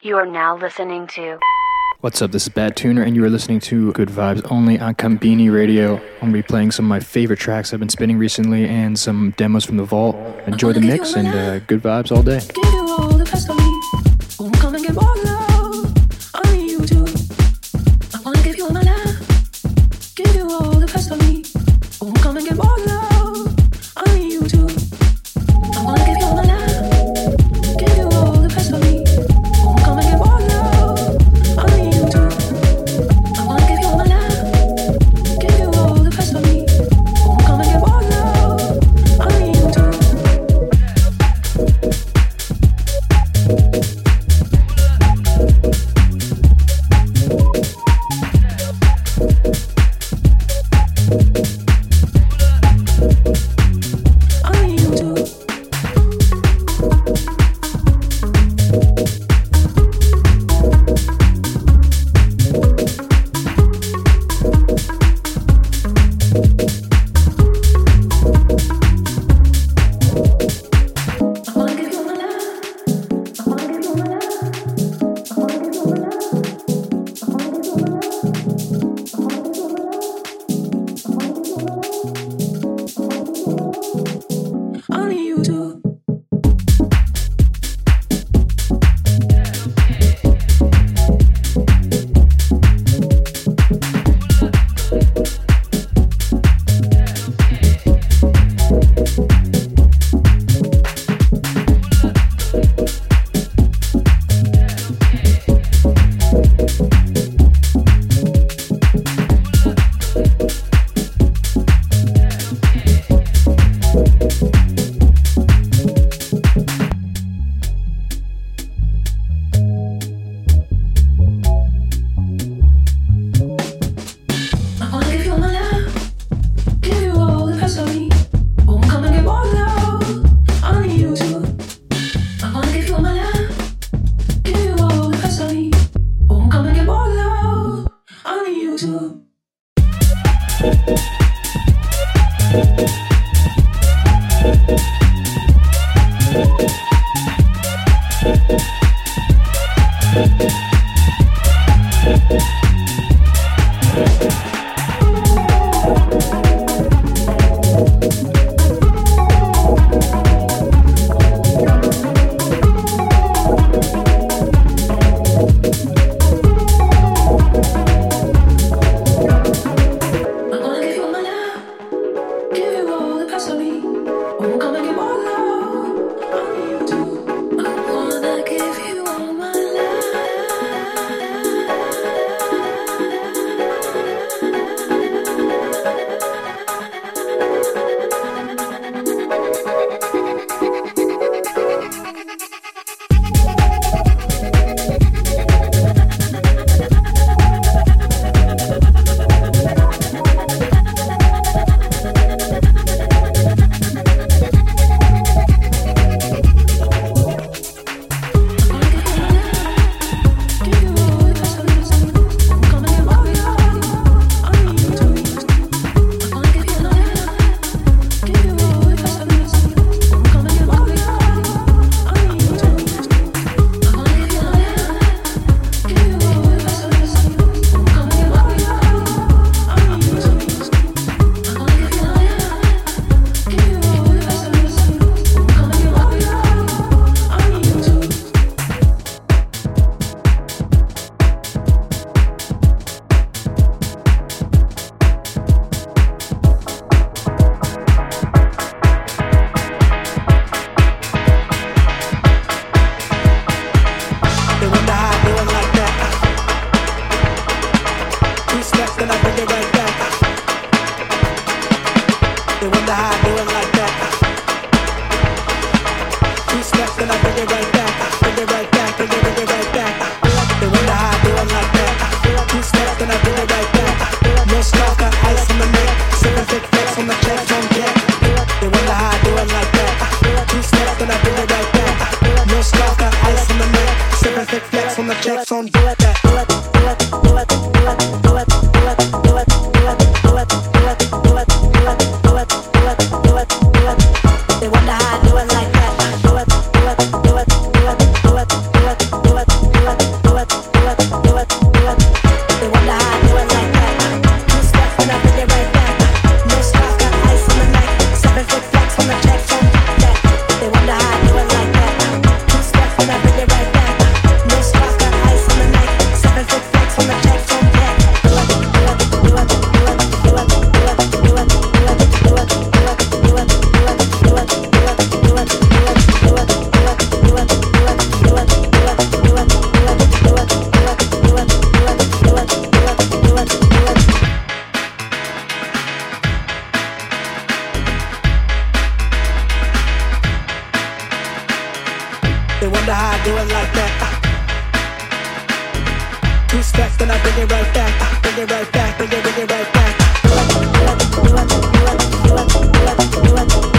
You are now listening to. What's up? This is Bad Tuner, and you are listening to Good Vibes only on Konbini Radio. I'm gonna be playing some of my favorite tracks I've been spinning recently and some demos from the vault. Enjoy the mix and uh, good vibes all day. They wonder how I do it like that. Ah. Two steps, then I bring it right back. Ah. Bring it right back. Bring it, bring it right back. 24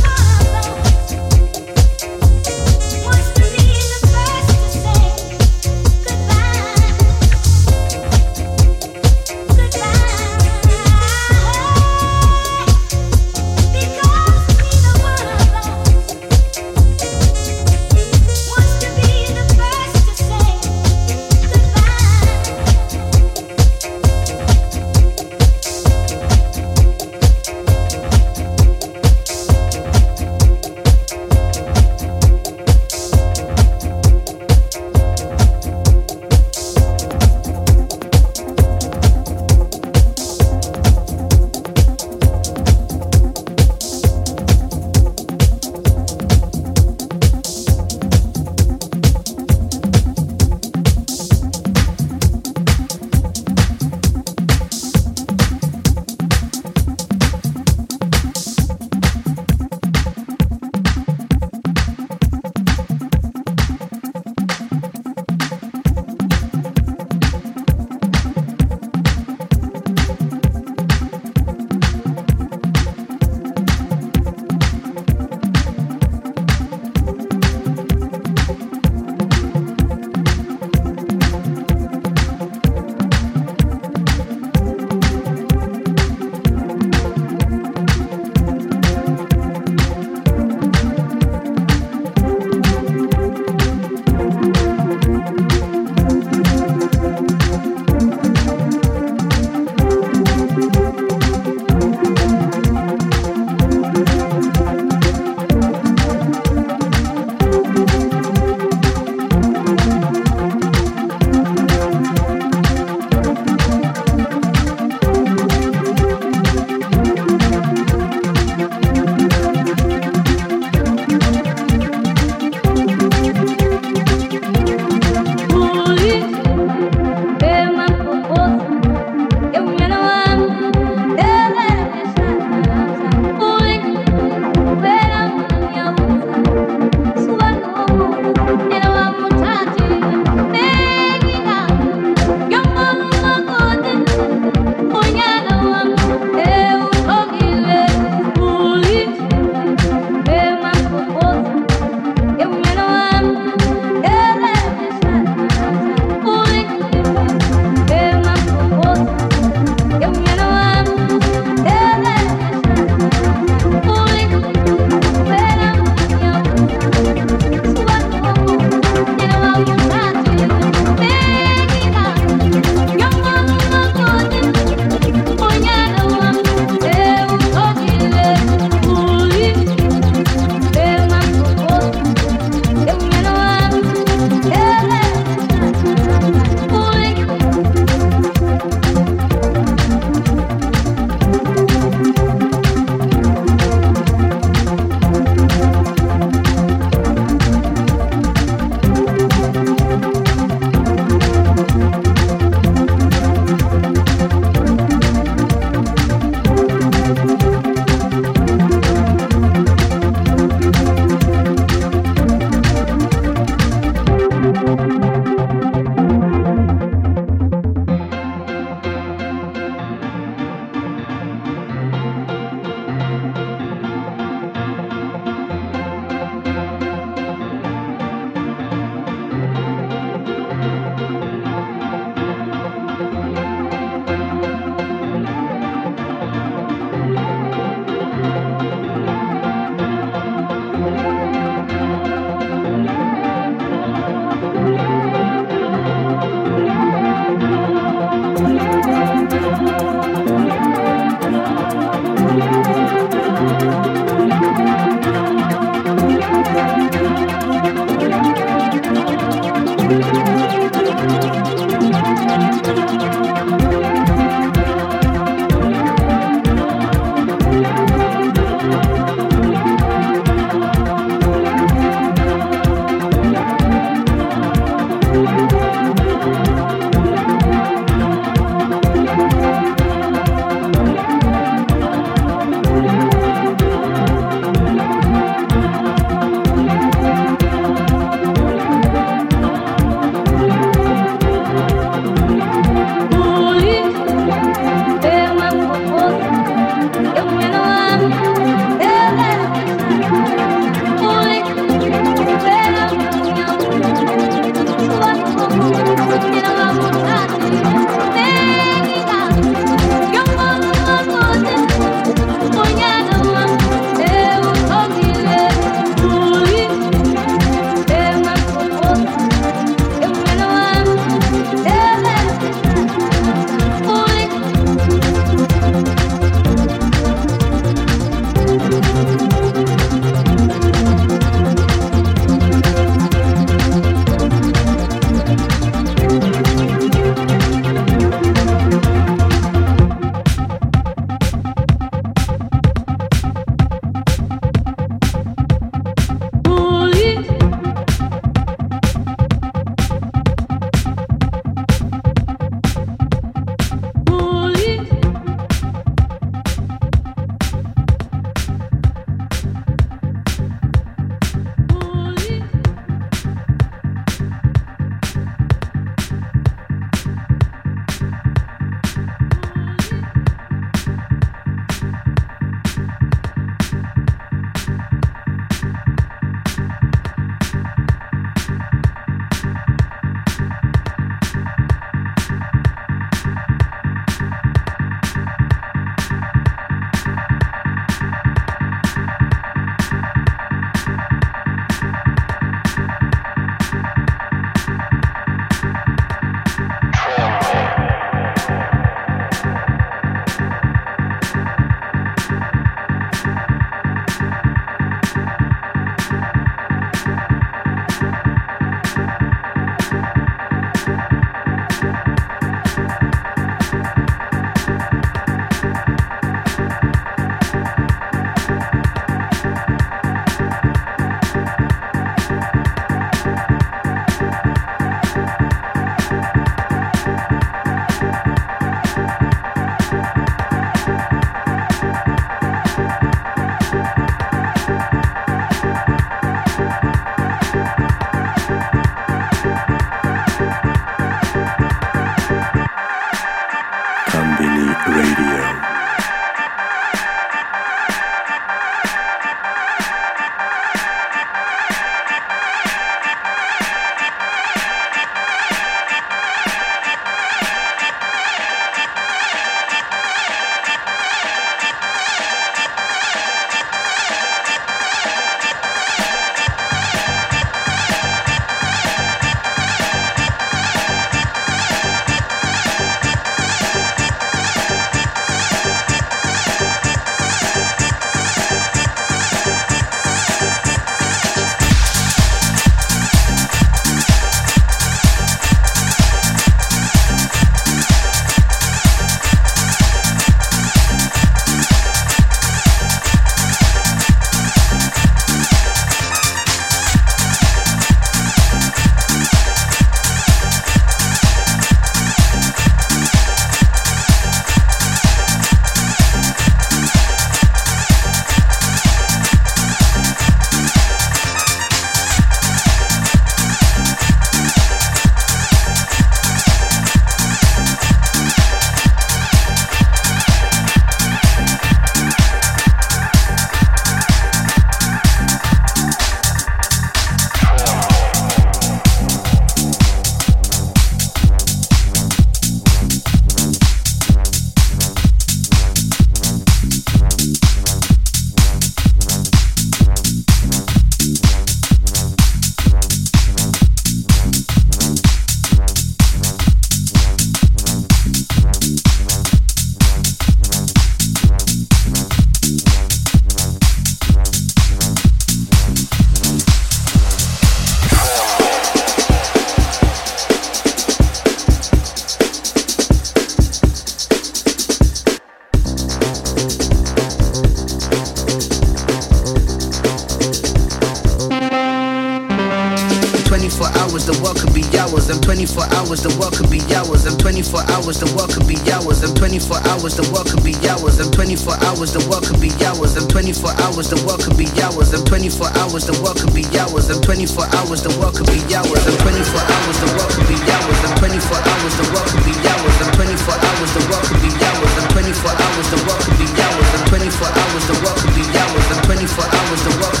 be hours. I'm 24 hours, the world could be hours. I'm 24 hours, the world could be hours. I'm 24 hours, the world could be hours. I'm 24 hours, the world could be hours. I'm 24 hours, the world could be hours. I'm 24 hours, the world could be hours. I'm 24 hours, the world could be hours. I'm 24 hours, the world could be hours. I'm 24 hours, the world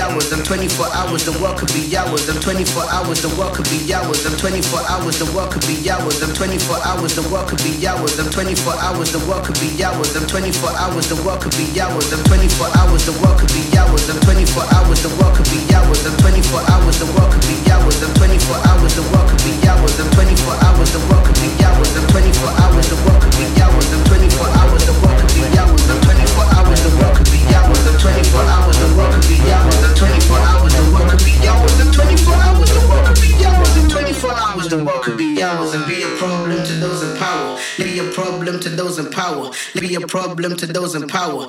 hours. I'm 24 hours, the world could be hours. I'm 24 hours, the world could be hours. I'm 24 hours, the world could be hours. I'm 24 hours, the world could be hours. I'm 24 hours, the world could be hours. I'm 24 hours, the world could be hours. I'm 24 hours, the world could be hours. I'm 24 hours, the world could be hours. I'm 24 hours, the world could be hours. I'm 24 hours, the world could be hours. I'm 24 hours, the world could be hours. I'm 24 hours, the world could be hours. I'm 24 hours, the world could be hours. I'm 24 hours, the world could be hours. I'm 24 hours, the world could be. I'm 24 hours, the world could be. I'm 24 hours, the world could be. And be a problem to those in power. Be a problem to those in power. Be a problem to those in power.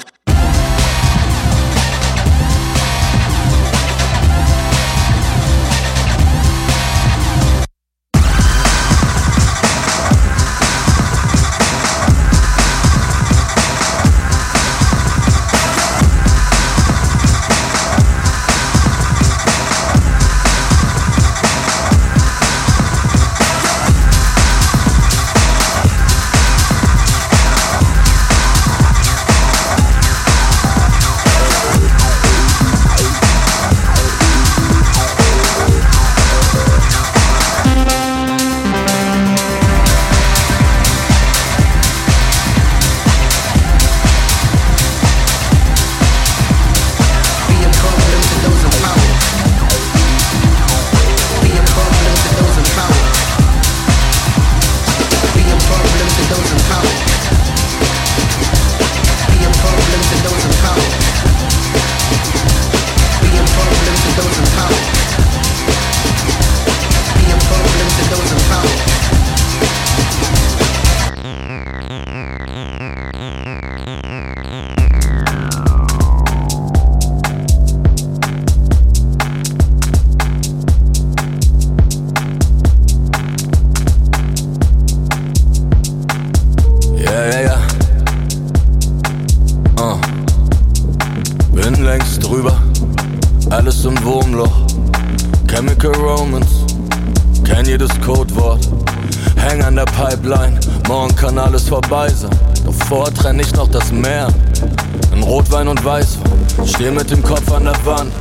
Steh mit dem Kopf an der Wand.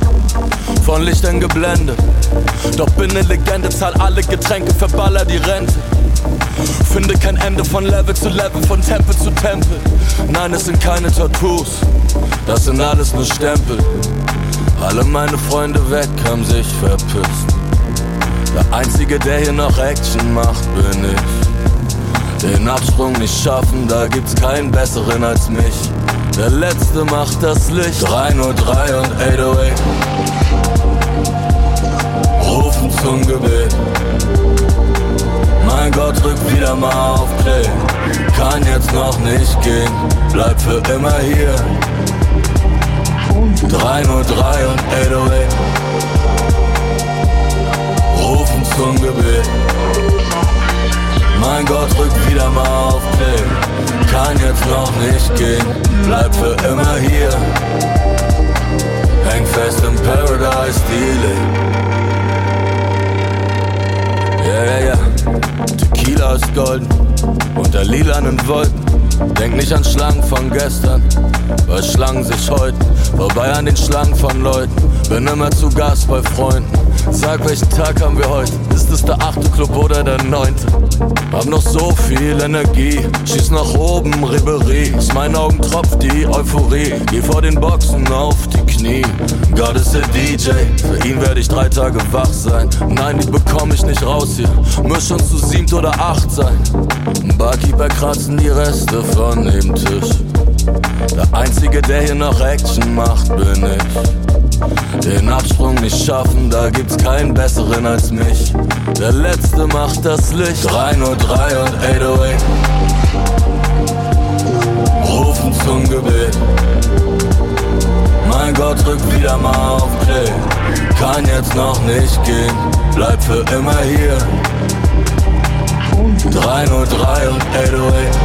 Von Lichtern geblendet. Doch bin ne Legende, zahl alle Getränke, verballer die Rente. Finde kein Ende von Level zu Level, von Tempel zu Tempel. Nein, es sind keine Tattoos, das sind alles nur Stempel. Alle meine Freunde weg, haben sich verpisst. Der Einzige, der hier noch Action macht, bin ich. Den Absprung nicht schaffen, da gibt's keinen besseren als mich. Der Letzte macht das Licht. 303 und 808 rufen zum Gebet. Mein Gott, drück wieder mal auf Play. Kann jetzt noch nicht gehen, bleib für immer hier. 303 und 808 rufen zum Gebet. Mein Gott, drück wieder mal auf Play. Kann jetzt noch nicht gehen, bleib für immer hier. Häng fest im Paradise Dealing. Ja, ja, ja. Tequila ist golden unter lilanen Wolken. Denk nicht an Schlangen von gestern, weil Schlangen sich häuten. Vorbei an den Schlangen von Leuten, bin immer zu Gast bei Freunden. Sag, welchen Tag haben wir heute? Ist es der achte Club oder der neunte? Hab noch so viel Energie, schieß nach oben, Ribery. Aus meinen Augen tropft die Euphorie. Geh vor den Boxen auf die Knie. Gott ist der DJ, für ihn werde ich drei Tage wach sein. Nein, die bekomm ich nicht raus hier. Muss schon zu siebt oder acht sein. Barkeeper kratzen die Reste von dem Tisch. Der Einzige, der hier noch Action macht, bin ich. Den Absprung nicht schaffen, da gibt's keinen besseren als mich. Der Letzte macht das Licht. 303 und 808. Rufen zum Gebet. Mein Gott, drück wieder mal auf Play. Kann jetzt noch nicht gehen, bleib für immer hier. 303 und 808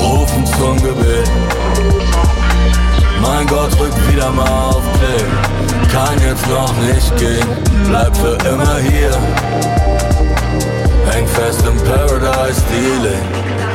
Rufen zum Gebet Mein Gott, rück wieder mal auf Play. Kann jetzt noch nicht gehen, bleib für immer hier. Häng fest im Paradise Dealing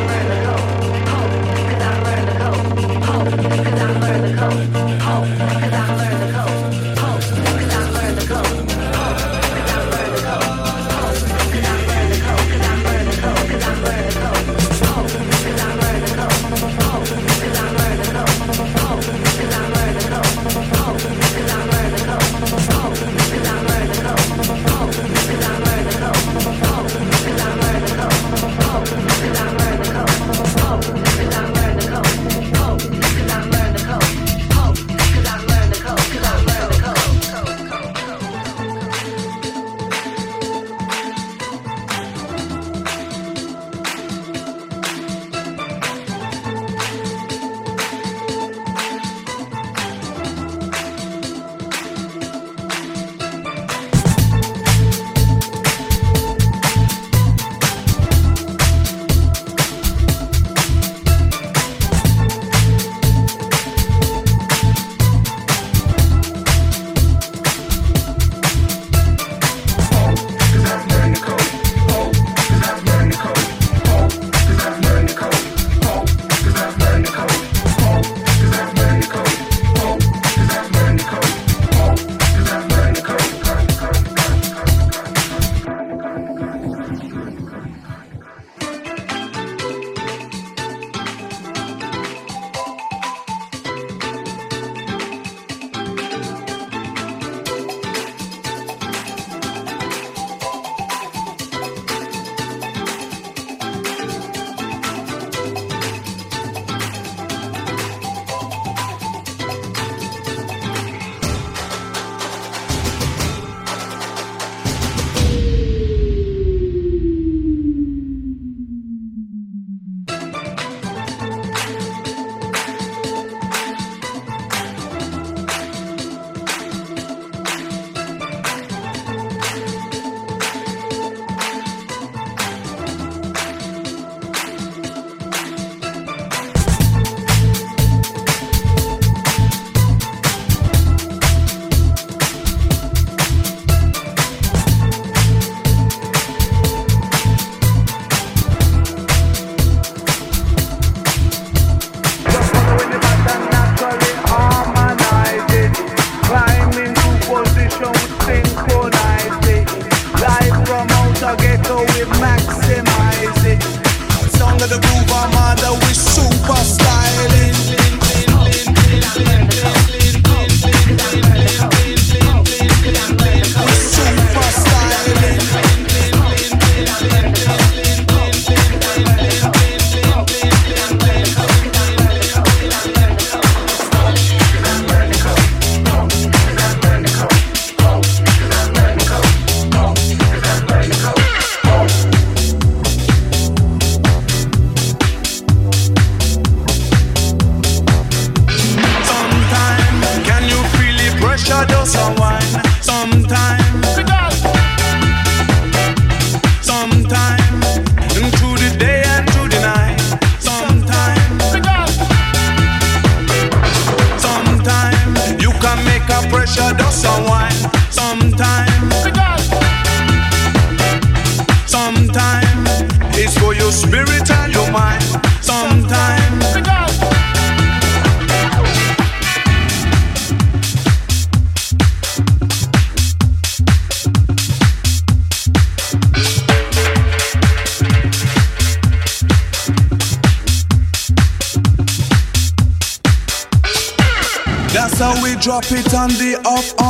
shadow some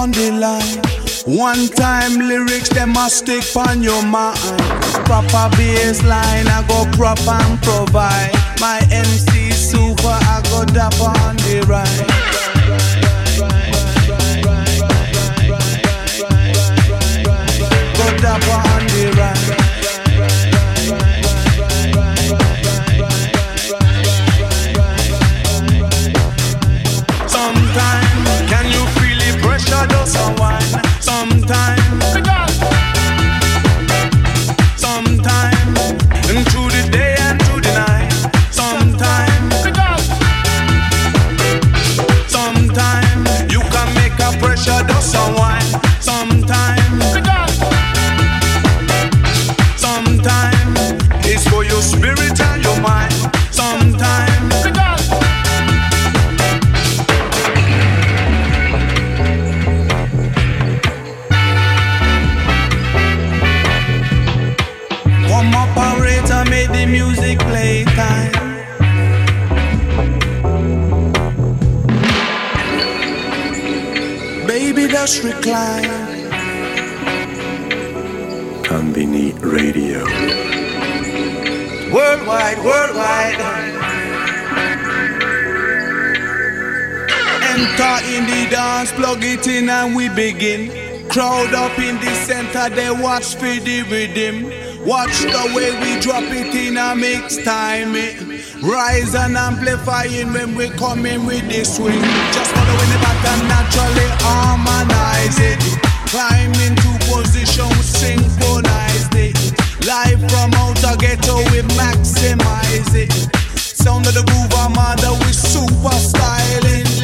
on the line. One time lyrics them must stick on your mind. Proper bass line I go prop and provide. My MC super I go dapper on the ride. Go dapper music play time. Baby, just recline. Konbini Radio. Worldwide, worldwide. Enter in the dance, plug it in, and we begin. Crowd up in the center, they watch for the rhythm. Watch the way we drop it in a mix time. eh. Rise and amplifying when we come in with the swing. Just following the pattern, naturally harmonize it. Climb into position, synchronize it. Live from outer ghetto, we maximize it. Sound of the groove, armada, we super styling.